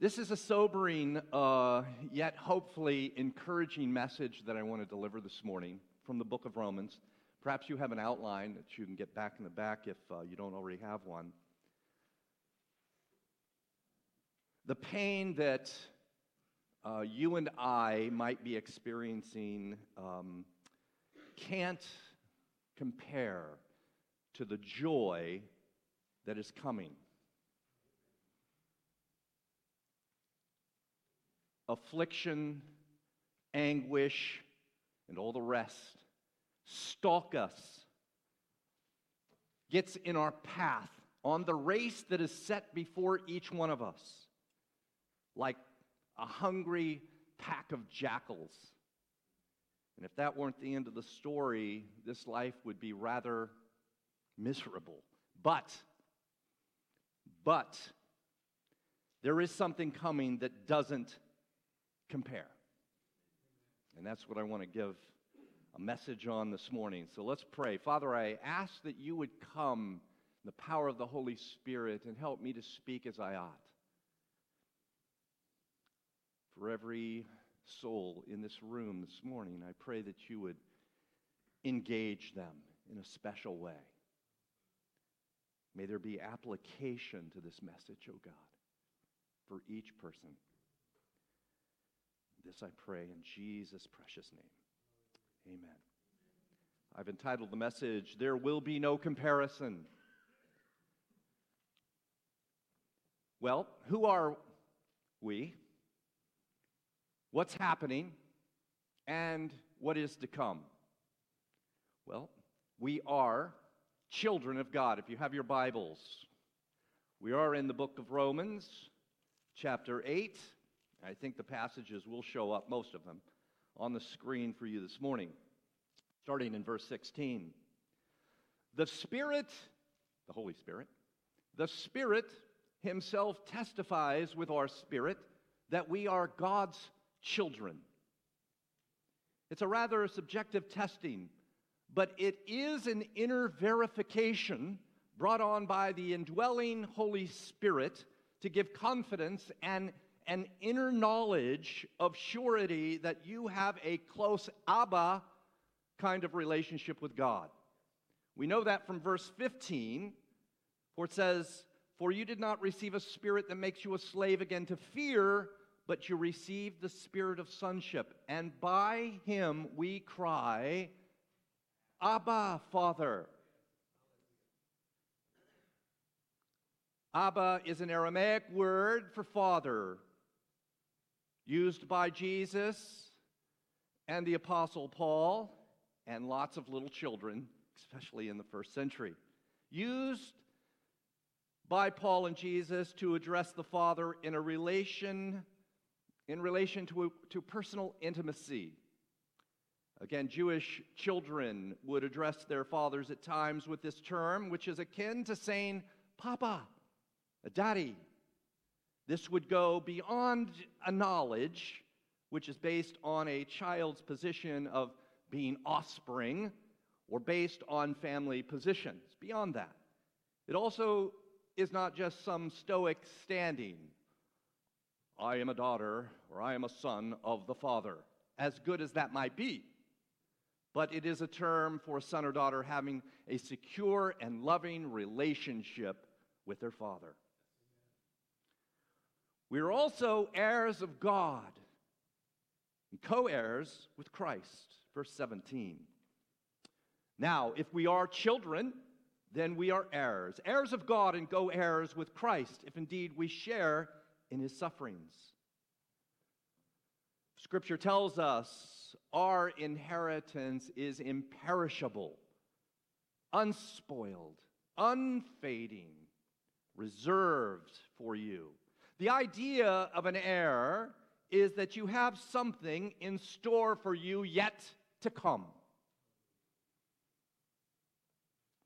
This is a sobering, uh, yet hopefully encouraging message that I want to deliver this morning from the book of Romans. Perhaps you have an outline that you can get back in the back if uh, you don't already have one. The pain that uh, you and I might be experiencing um, can't compare to the joy that is coming. Affliction, anguish, and all the rest stalk us, gets in our path on the race that is set before each one of us, like a hungry pack of jackals. And if that weren't the end of the story, this life would be rather miserable. But, but, there is something coming that doesn't compare. And that's what I want to give a message on this morning. So let's pray. Father, I ask that you would come in the power of the Holy Spirit and help me to speak as I ought. For every soul in this room this morning, I pray that you would engage them in a special way. May there be application to this message, O oh God, for each person. This I pray in Jesus' precious name. Amen. I've entitled the message, There Will Be No Comparison. Well, who are we? What's happening? And what is to come? Well, we are children of God. If you have your Bibles, we are in the book of Romans, chapter 8. I think the passages will show up, most of them on the screen for you this morning, starting in verse 16. The Spirit, the Holy Spirit, the Spirit Himself testifies with our spirit that we are God's children. It's a rather subjective testing, but it is an inner verification brought on by the indwelling Holy Spirit to give confidence and an inner knowledge of surety that you have a close Abba kind of relationship with God. We know that from verse 15, for it says, For you did not receive a spirit that makes you a slave again to fear, but you received the spirit of sonship. And by him we cry, Abba, Father. Abba is an Aramaic word for father used by Jesus and the Apostle Paul and lots of little children, especially in the first century. Used by Paul and Jesus to address the Father in a relation in relation to, to personal intimacy. Again, Jewish children would address their fathers at times with this term, which is akin to saying, Papa, Daddy, this would go beyond a knowledge, which is based on a child's position of being offspring or based on family positions. Beyond that, it also is not just some stoic standing. I am a daughter or I am a son of the Father, as good as that might be. But it is a term for a son or daughter having a secure and loving relationship with their father. We are also heirs of God and co heirs with Christ. Verse 17. Now, if we are children, then we are heirs, heirs of God and co heirs with Christ, if indeed we share in his sufferings. Scripture tells us our inheritance is imperishable, unspoiled, unfading, reserved for you the idea of an heir is that you have something in store for you yet to come.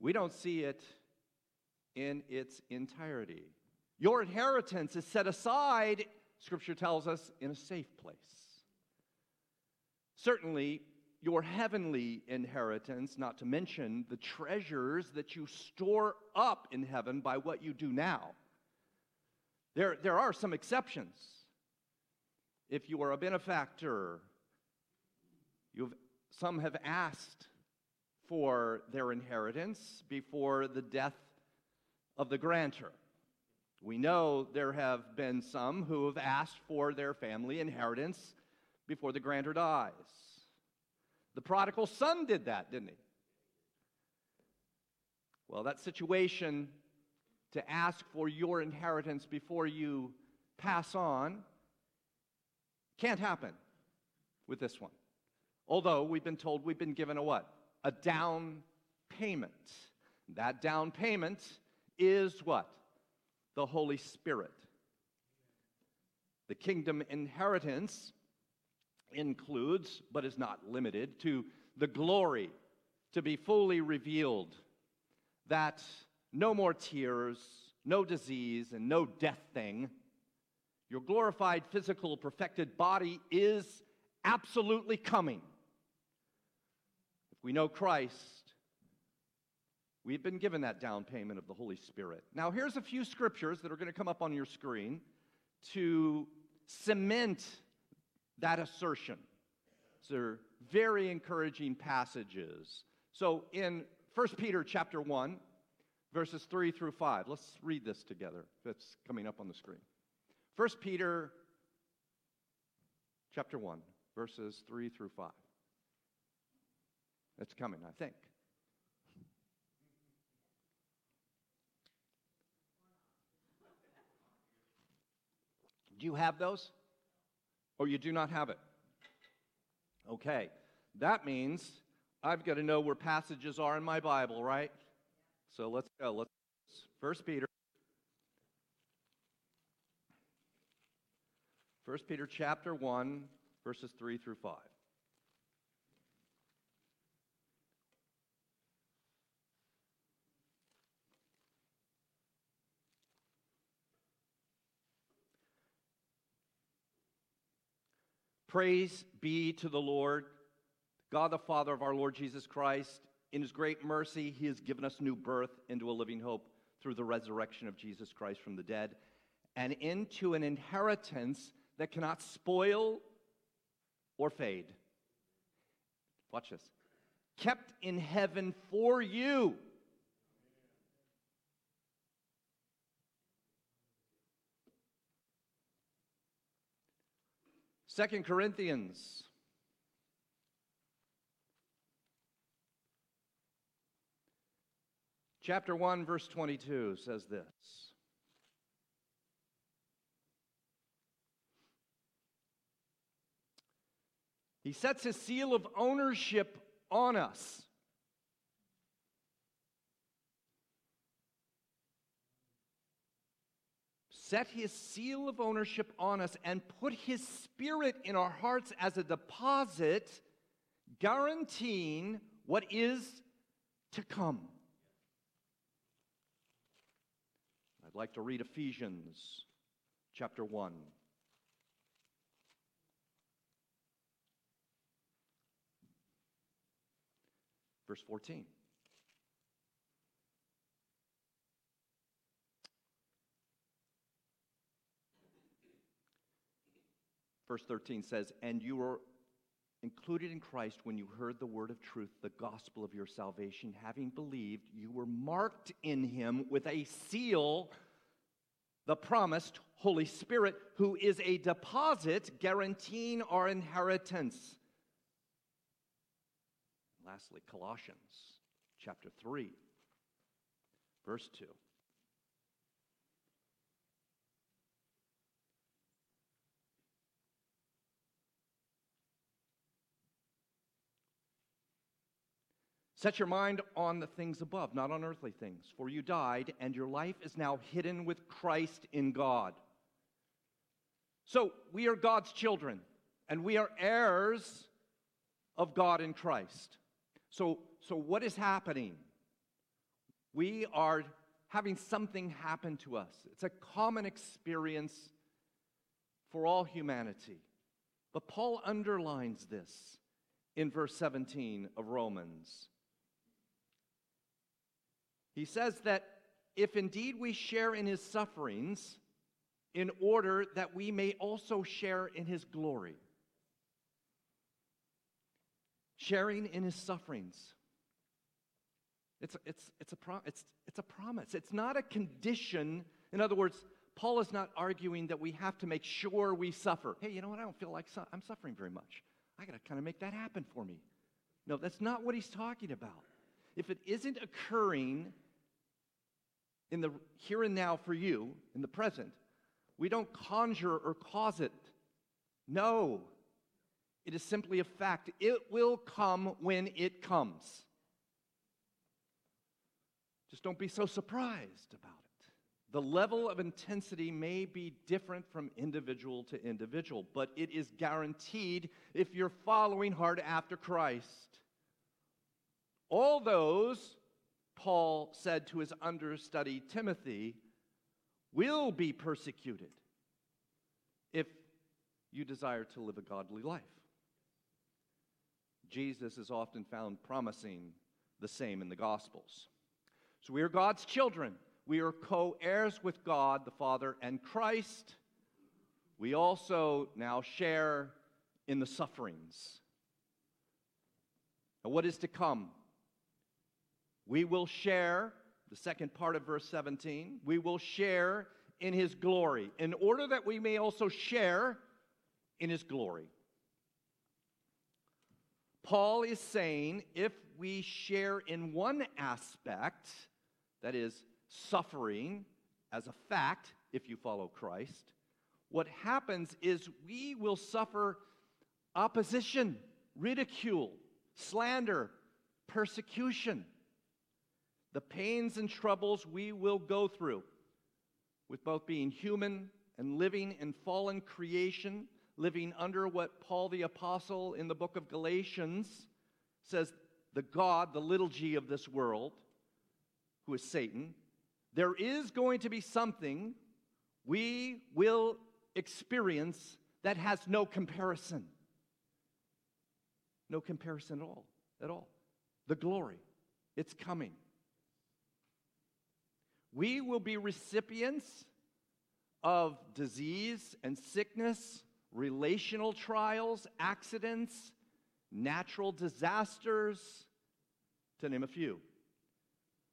We don't see it in its entirety. Your inheritance is set aside, Scripture tells us, in a safe place. Certainly, your heavenly inheritance, not to mention the treasures that you store up in heaven by what you do now There, there are some exceptions. If you are a benefactor, you've, some have asked for their inheritance before the death of the grantor. We know there have been some who have asked for their family inheritance before the grantor dies. The prodigal son did that, didn't he? Well, that situation to ask for your inheritance before you pass on can't happen with this one. Although we've been told we've been given a what? A down payment. That down payment is what? The Holy Spirit. The kingdom inheritance includes, but is not limited to, the glory to be fully revealed. That no more tears, no disease, and no death thing. Your glorified physical perfected body is absolutely coming. If we know Christ, we've been given that down payment of the Holy Spirit. Now, here's a few scriptures that are going to come up on your screen to cement that assertion. So they're very encouraging passages. So in 1 Peter chapter 1, verses 3 through 5, let's read this together. That's coming up on the screen. 1 Peter chapter 1, verses 3 through 5. It's coming, I think. Do you have those? Or you do not have it? Okay. That means I've got to know where passages are in my Bible, right? So let's go. Let's First Peter. First Peter chapter 1, verses 3 through 5. Praise be to the Lord, God the Father of our Lord Jesus Christ. In his great mercy, he has given us new birth into a living hope through the resurrection of Jesus Christ from the dead and into an inheritance that cannot spoil or fade. Watch this. Kept in heaven for you Second Corinthians. Chapter 1, verse 22 says this. He sets his seal of ownership on us. set his seal of ownership on us and put his spirit in our hearts as a deposit, guaranteeing what is to come. I'd like to read Ephesians chapter 1. Verse 14. Verse 13 says, And you were included in Christ when you heard the word of truth, the gospel of your salvation. Having believed, you were marked in him with a seal, the promised Holy Spirit, who is a deposit guaranteeing our inheritance. Lastly, Colossians chapter 3, verse 2. Set your mind on the things above, not on earthly things. For you died, and your life is now hidden with Christ in God. So we are God's children, and we are heirs of God in Christ. So, so what is happening? We are having something happen to us. It's a common experience for all humanity. But Paul underlines this in verse 17 of Romans. He says that if indeed we share in his sufferings, in order that we may also share in his glory. Sharing in his sufferings. It's, it's, it's, a pro- it's, it's a promise. It's not a condition. In other words, Paul is not arguing that we have to make sure we suffer. Hey, you know what? I don't feel like su- I'm suffering very much. I got to kind of make that happen for me. No, that's not what he's talking about. If it isn't occurring in the here and now for you, in the present, we don't conjure or cause it. No, it is simply a fact. It will come when it comes. Just don't be so surprised about it. The level of intensity may be different from individual to individual, but it is guaranteed if you're following hard after Christ. All those, Paul said to his understudy Timothy, will be persecuted if you desire to live a godly life. Jesus is often found promising the same in the Gospels. So we are God's children. We are co heirs with God the Father and Christ. We also now share in the sufferings. Now, what is to come? We will share, the second part of verse 17, we will share in his glory, in order that we may also share in his glory. Paul is saying if we share in one aspect, that is, suffering as a fact, if you follow Christ, what happens is we will suffer opposition, ridicule, slander, persecution the pains and troubles we will go through with both being human and living in fallen creation, living under what Paul the Apostle in the book of Galatians says the God, the little g of this world, who is Satan, there is going to be something we will experience that has no comparison. No comparison at all. At all. The glory. It's coming we will be recipients of disease and sickness, relational trials, accidents, natural disasters, to name a few.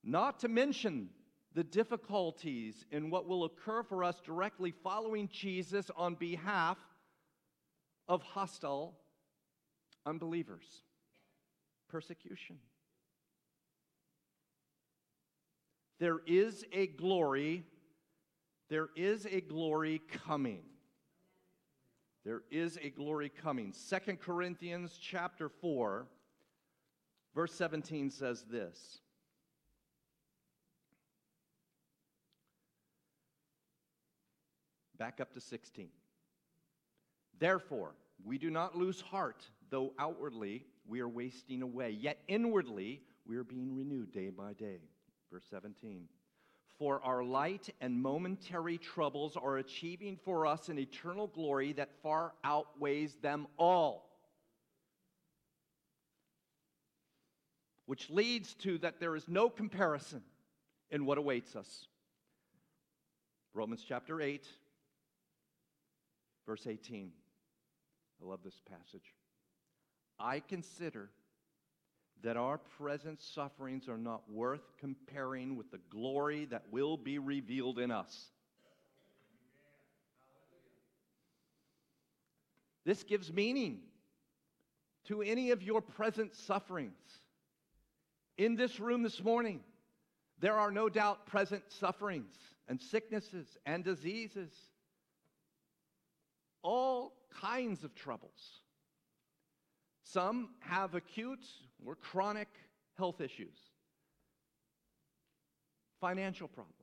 Not to mention the difficulties in what will occur for us directly following Jesus on behalf of hostile unbelievers. Persecution. There is a glory, there is a glory coming. There is a glory coming. Second Corinthians chapter 4 verse 17 says this. Back up to 16. Therefore, we do not lose heart, though outwardly we are wasting away, yet inwardly we are being renewed day by day. Verse 17. For our light and momentary troubles are achieving for us an eternal glory that far outweighs them all. Which leads to that there is no comparison in what awaits us. Romans chapter 8, verse 18. I love this passage. I consider that our present sufferings are not worth comparing with the glory that will be revealed in us. This gives meaning to any of your present sufferings. In this room this morning, there are no doubt present sufferings and sicknesses and diseases, all kinds of troubles. Some have acute or chronic health issues, financial problems,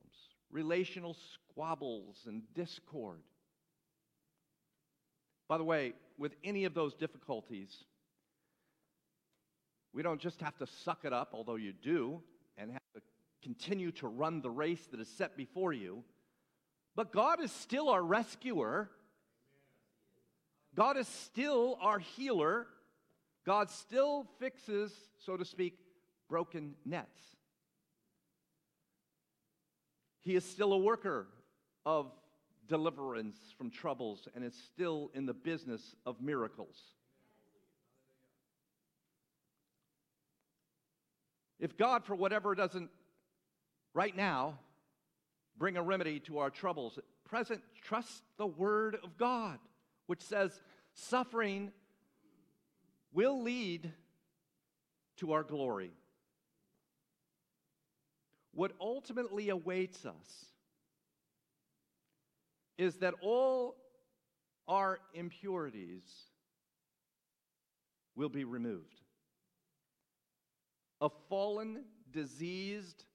relational squabbles and discord. By the way, with any of those difficulties, we don't just have to suck it up, although you do, and have to continue to run the race that is set before you. But God is still our rescuer. God is still our healer. God still fixes, so to speak, broken nets. He is still a worker of deliverance from troubles and is still in the business of miracles. If God, for whatever, doesn't right now bring a remedy to our troubles, at present, trust the Word of God, which says suffering will lead to our glory. What ultimately awaits us is that all our impurities will be removed. A fallen, diseased,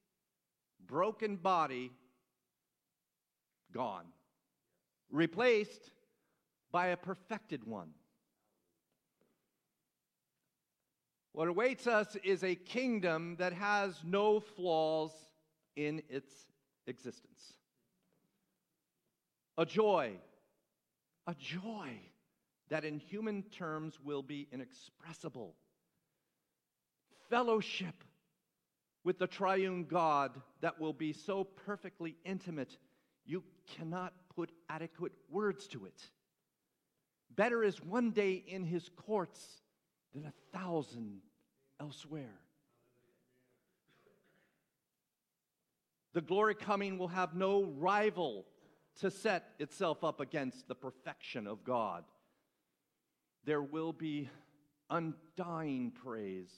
broken body gone, replaced by a perfected one. What awaits us is a kingdom that has no flaws in its existence. A joy, a joy that in human terms will be inexpressible. Fellowship with the triune God that will be so perfectly intimate, you cannot put adequate words to it. Better is one day in his courts than a thousand elsewhere. The glory coming will have no rival to set itself up against the perfection of God. There will be undying praise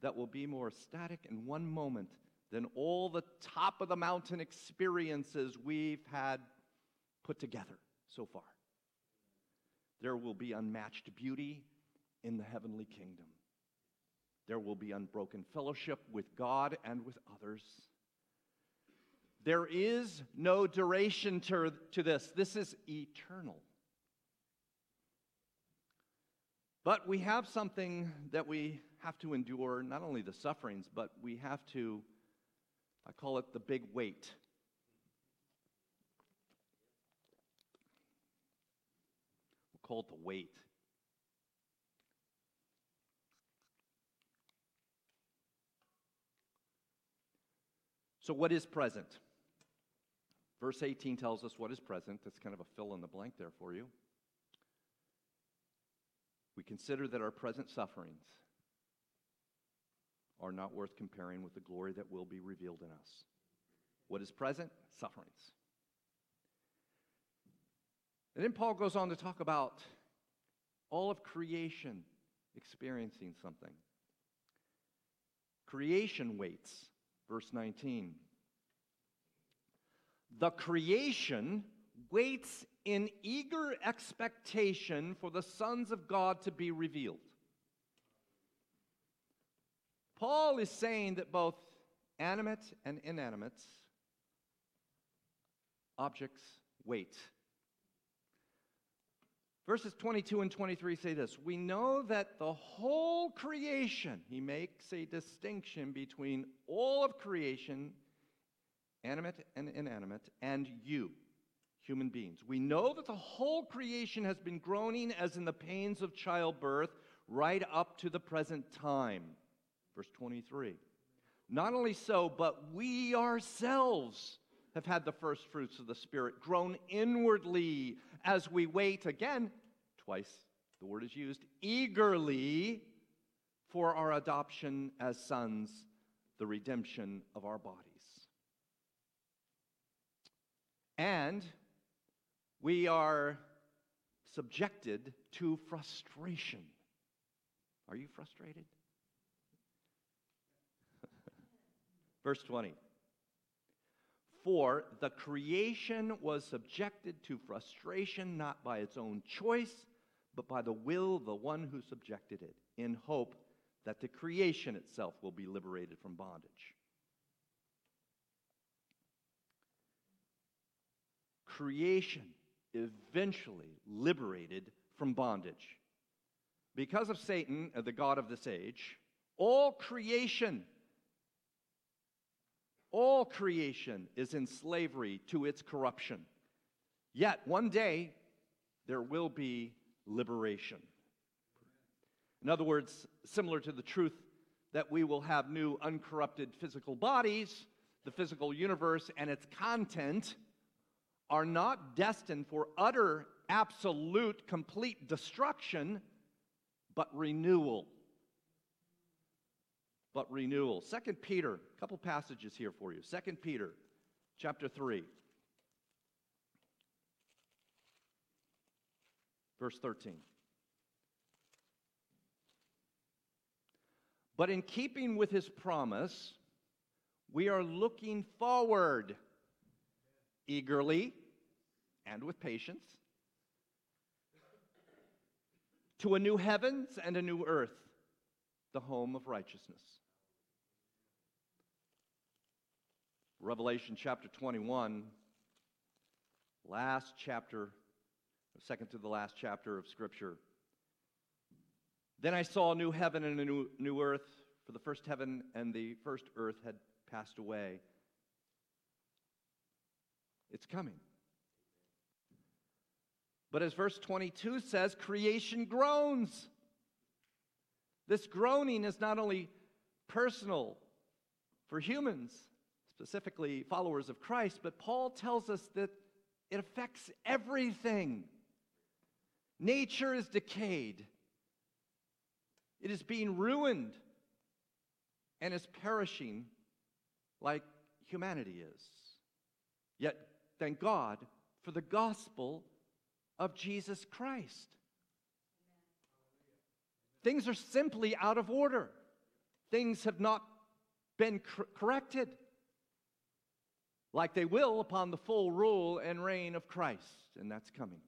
that will be more static in one moment than all the top of the mountain experiences we've had put together so far. There will be unmatched beauty in the heavenly kingdom. There will be unbroken fellowship with God and with others. There is no duration to, to this, this is eternal. But we have something that we have to endure, not only the sufferings, but we have to, I call it the big weight. We'll call it the weight. So, what is present? Verse 18 tells us what is present. That's kind of a fill in the blank there for you. We consider that our present sufferings are not worth comparing with the glory that will be revealed in us. What is present? Sufferings. And then Paul goes on to talk about all of creation experiencing something. Creation waits Verse 19. The creation waits in eager expectation for the sons of God to be revealed. Paul is saying that both animate and inanimate objects wait Verses 22 and 23 say this We know that the whole creation, he makes a distinction between all of creation, animate and inanimate, and you, human beings. We know that the whole creation has been groaning as in the pains of childbirth right up to the present time. Verse 23. Not only so, but we ourselves have had the first fruits of the Spirit, groan inwardly as we wait again, twice the word is used, eagerly for our adoption as sons, the redemption of our bodies. And we are subjected to frustration. Are you frustrated? Verse 20. For the creation was subjected to frustration not by its own choice, but by the will of the one who subjected it, in hope that the creation itself will be liberated from bondage. Creation eventually liberated from bondage. Because of Satan, uh, the God of this age, all creation all creation is in slavery to its corruption. Yet, one day, there will be liberation. In other words, similar to the truth that we will have new uncorrupted physical bodies, the physical universe and its content are not destined for utter, absolute, complete destruction, but renewal. But renewal. Second Peter, a couple passages here for you. Second Peter, chapter 3. Verse 13. But in keeping with his promise, we are looking forward eagerly and with patience to a new heavens and a new earth, the home of righteousness. Revelation chapter 21, last chapter, second to the last chapter of Scripture. Then I saw a new heaven and a new, new earth, for the first heaven and the first earth had passed away. It's coming. But as verse 22 says, creation groans. This groaning is not only personal for humans, specifically followers of Christ, but Paul tells us that it affects everything. Nature is decayed, it is being ruined, and is perishing like humanity is. Yet, thank God for the gospel of Jesus Christ. Things are simply out of order. Things have not been cor- corrected like they will upon the full rule and reign of Christ, and that's coming.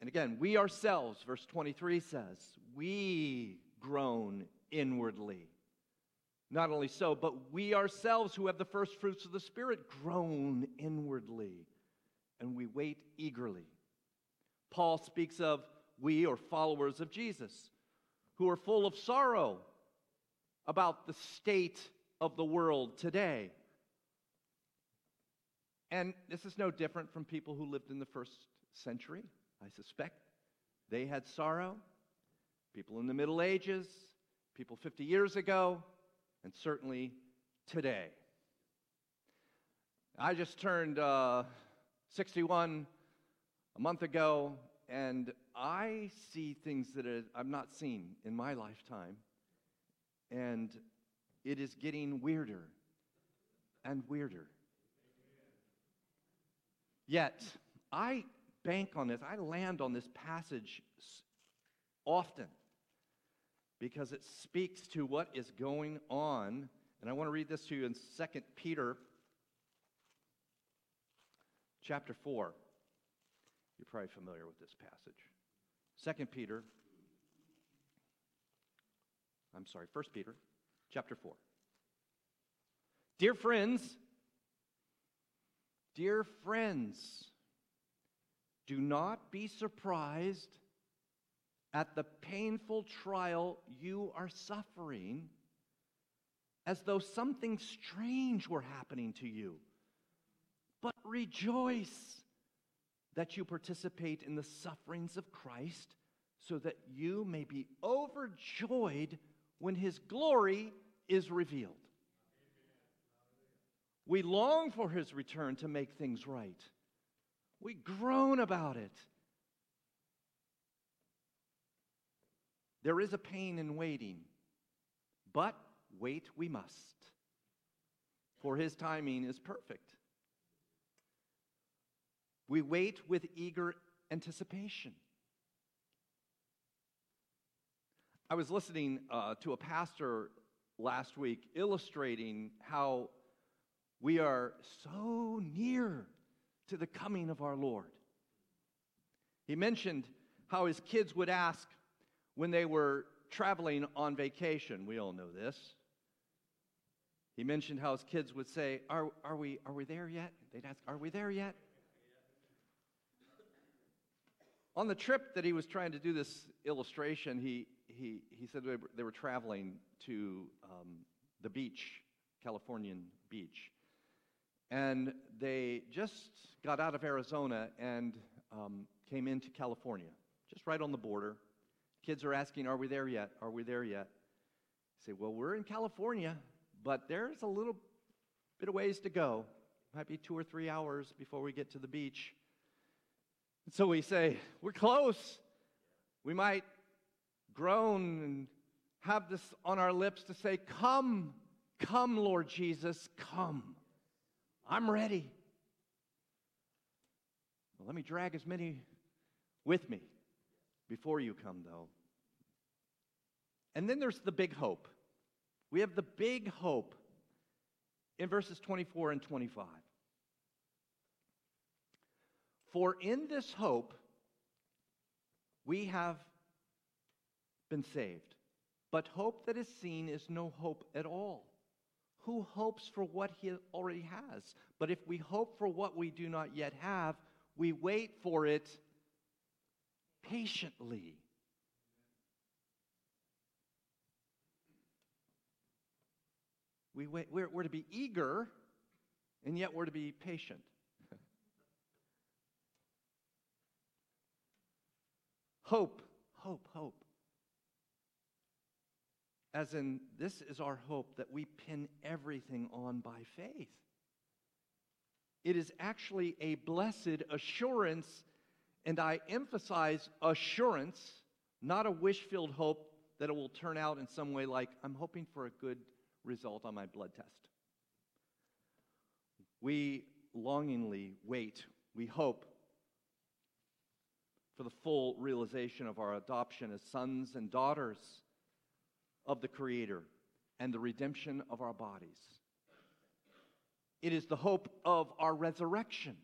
And again, we ourselves, verse 23 says, we groan inwardly. Not only so, but we ourselves who have the first fruits of the Spirit groan inwardly and we wait eagerly. Paul speaks of we or followers of Jesus who are full of sorrow about the state of the world today. And this is no different from people who lived in the first century, I suspect. They had sorrow. People in the Middle Ages, people 50 years ago, and certainly today. I just turned uh, 61 a month ago, and I see things that I've not seen in my lifetime. And it is getting weirder and weirder. Yet, I bank on this, I land on this passage often because it speaks to what is going on. And I want to read this to you in 2 Peter chapter 4. You're probably familiar with this passage. 2 Peter, I'm sorry, 1 Peter chapter 4. Dear friends, dear friends, do not be surprised at the painful trial you are suffering as though something strange were happening to you but rejoice that you participate in the sufferings of Christ, so that you may be overjoyed when his glory is revealed. We long for his return to make things right. We groan about it. There is a pain in waiting, but wait we must, for his timing is perfect. We wait with eager anticipation. I was listening uh, to a pastor last week illustrating how we are so near to the coming of our Lord. He mentioned how his kids would ask when they were traveling on vacation. We all know this. He mentioned how his kids would say, Are, are, we, are we there yet? They'd ask, Are we there yet? On the trip that he was trying to do this illustration, he, he, he said they were, they were traveling to um, the beach, Californian beach. And they just got out of Arizona and um, came into California, just right on the border. Kids are asking, Are we there yet? Are we there yet? Say, Well, we're in California, but there's a little bit of ways to go. Might be two or three hours before we get to the beach. And so we say, We're close. We might groan and have this on our lips to say, Come, come, Lord Jesus, come. I'm ready. Well, let me drag as many with me before you come, though. And then there's the big hope. We have the big hope in verses 24 and 25. For in this hope, we have been saved. But hope that is seen is no hope at all. Who hopes for what he already has? But if we hope for what we do not yet have, we wait for it patiently. We wait, we're, we're to be eager, and yet we're to be patient. hope, hope, hope. As in, this is our hope that we pin everything on by faith. It is actually a blessed assurance, and I emphasize assurance, not a wish filled hope that it will turn out in some way like, I'm hoping for a good result on my blood test. We longingly wait, we hope for the full realization of our adoption as sons and daughters of the Creator and the redemption of our bodies. It is the hope of our resurrection.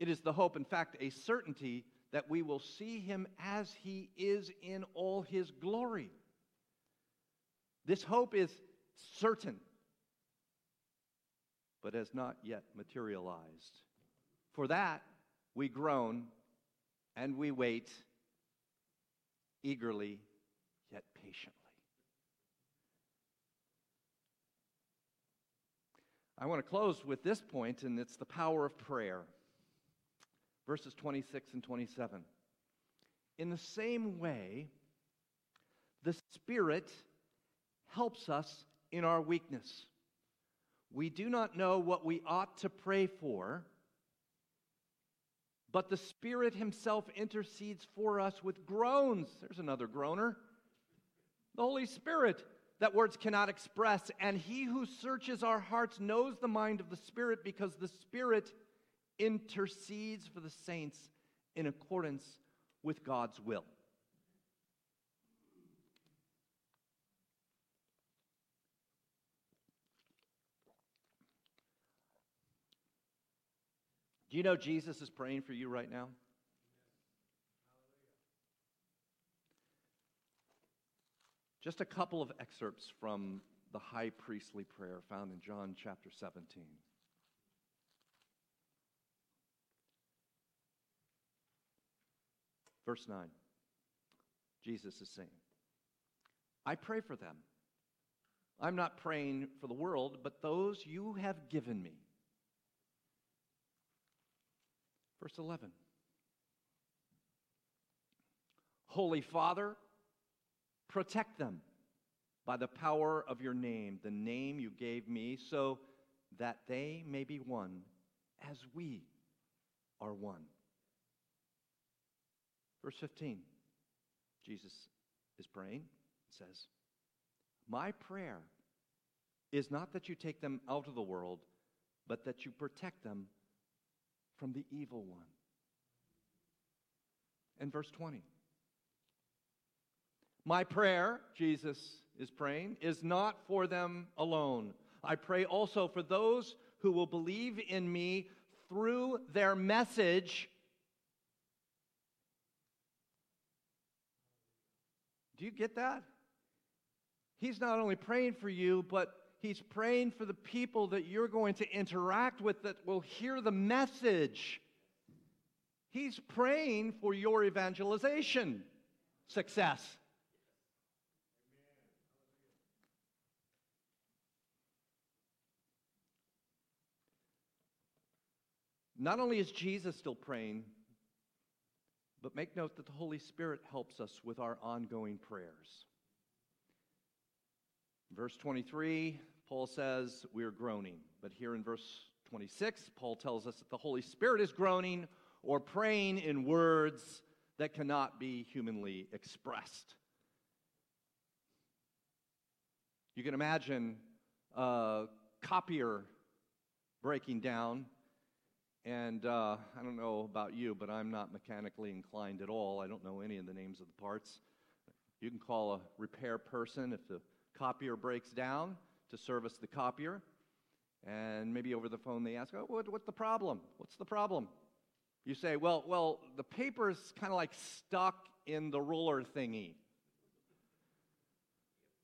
It is the hope, in fact, a certainty that we will see Him as He is in all His glory. This hope is certain, but has not yet materialized. For that, we groan and we wait eagerly yet patiently. I want to close with this point, and it's the power of prayer. Verses 26 and 27. In the same way, the Spirit helps us in our weakness. We do not know what we ought to pray for, but the Spirit Himself intercedes for us with groans. There's another groaner. The Holy Spirit that words cannot express. And He who searches our hearts knows the mind of the Spirit because the Spirit intercedes for the saints in accordance with God's will. Do you know Jesus is praying for you right now? Just a couple of excerpts from the high priestly prayer found in John chapter 17. Verse 9, Jesus is saying, I pray for them. I'm not praying for the world, but those you have given me Verse 11 Holy Father, protect them by the power of your name, the name you gave me, so that they may be one as we are one. Verse 15, Jesus is praying, says, My prayer is not that you take them out of the world, but that you protect them from the evil one. And verse 20. My prayer, Jesus is praying, is not for them alone. I pray also for those who will believe in me through their message. Do you get that? He's not only praying for you, but He's praying for the people that you're going to interact with that will hear the message. He's praying for your evangelization success. Not only is Jesus still praying, but make note that the Holy Spirit helps us with our ongoing prayers. Verse 23 Paul says we are groaning, but here in verse 26, Paul tells us that the Holy Spirit is groaning or praying in words that cannot be humanly expressed. You can imagine a copier breaking down, and uh, I don't know about you, but I'm not mechanically inclined at all. I don't know any of the names of the parts. You can call a repair person if the copier breaks down to service the copier. And maybe over the phone they ask, oh, what, what's the problem? What's the problem? You say, well, well, the paper's kind of like stuck in the ruler thingy.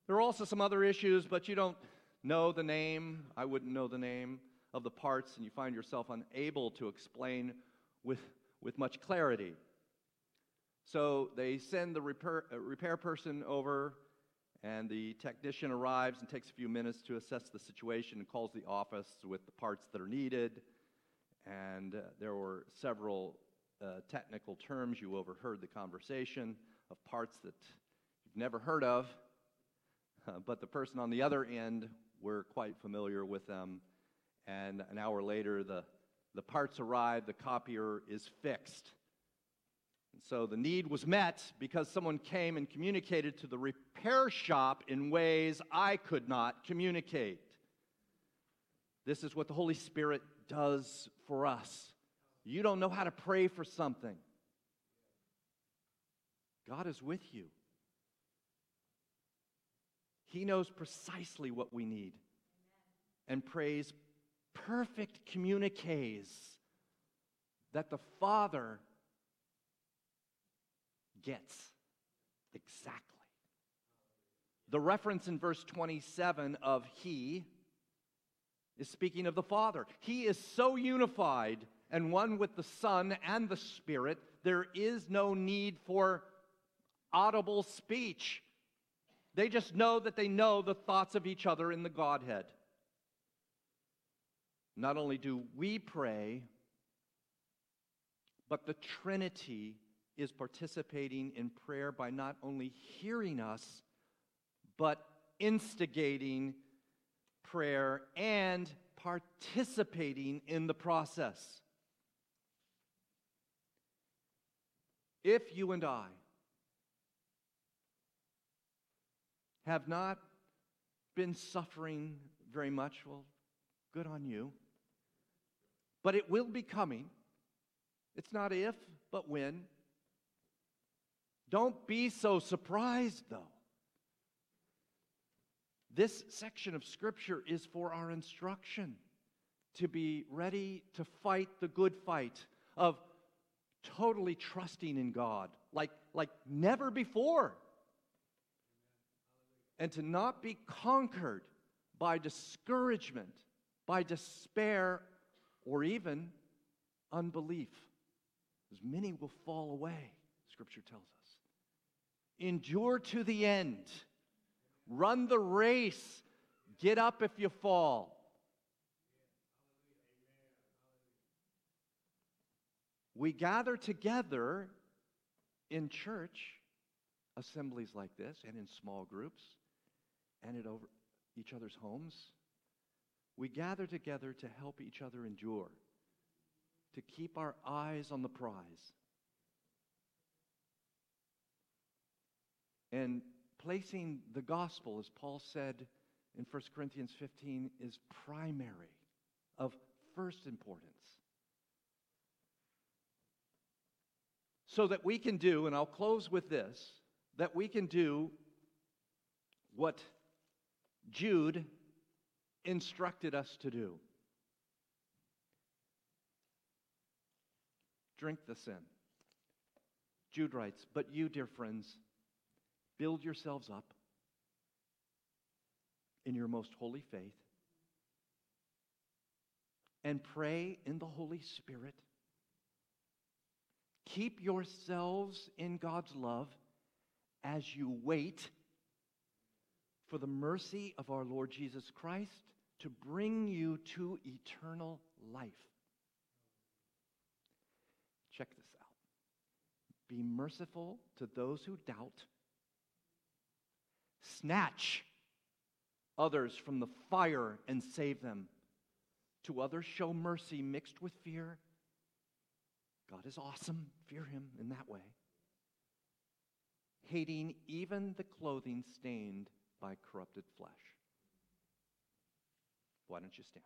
There are also some other issues, but you don't know the name. I wouldn't know the name of the parts, and you find yourself unable to explain with, with much clarity. So they send the repair, uh, repair person over, and the technician arrives and takes a few minutes to assess the situation and calls the office with the parts that are needed. And uh, there were several uh, technical terms. You overheard the conversation of parts that you've never heard of. But the person on the other end, we're quite familiar with them. And an hour later, the, the parts arrive, the copier is fixed. And so the need was met because someone came and communicated to the repair shop in ways I could not communicate. This is what the Holy Spirit does for us. You don't know how to pray for something, God is with you. He knows precisely what we need and prays perfect communiques that the Father gets exactly. The reference in verse 27 of He is speaking of the Father. He is so unified and one with the Son and the Spirit, there is no need for audible speech. They just know that they know the thoughts of each other in the Godhead. Not only do we pray, but the Trinity is participating in prayer by not only hearing us, but instigating prayer and participating in the process. If you and I have not been suffering very much, well, good on you. But it will be coming. It's not if, but when. Don't be so surprised, though. This section of Scripture is for our instruction to be ready to fight the good fight of totally trusting in God like, like never before and to not be conquered by discouragement, by despair, or even unbelief. As many will fall away, Scripture tells us. Endure to the end, run the race, get up if you fall. We gather together in church assemblies like this and in small groups and at over each other's homes. We gather together to help each other endure, to keep our eyes on the prize. And placing the gospel, as Paul said in 1 Corinthians 15, is primary, of first importance. So that we can do, and I'll close with this, that we can do what Jude instructed us to do. Drink the sin. Jude writes, But you, dear friends, build yourselves up in your most holy faith and pray in the Holy Spirit. Keep yourselves in God's love as you wait for the mercy of our Lord Jesus Christ to bring you to eternal life. Check this out. Be merciful to those who doubt. Snatch others from the fire and save them. To others, show mercy mixed with fear. God is awesome. Fear him in that way. Hating even the clothing stained by corrupted flesh. Why don't you stand?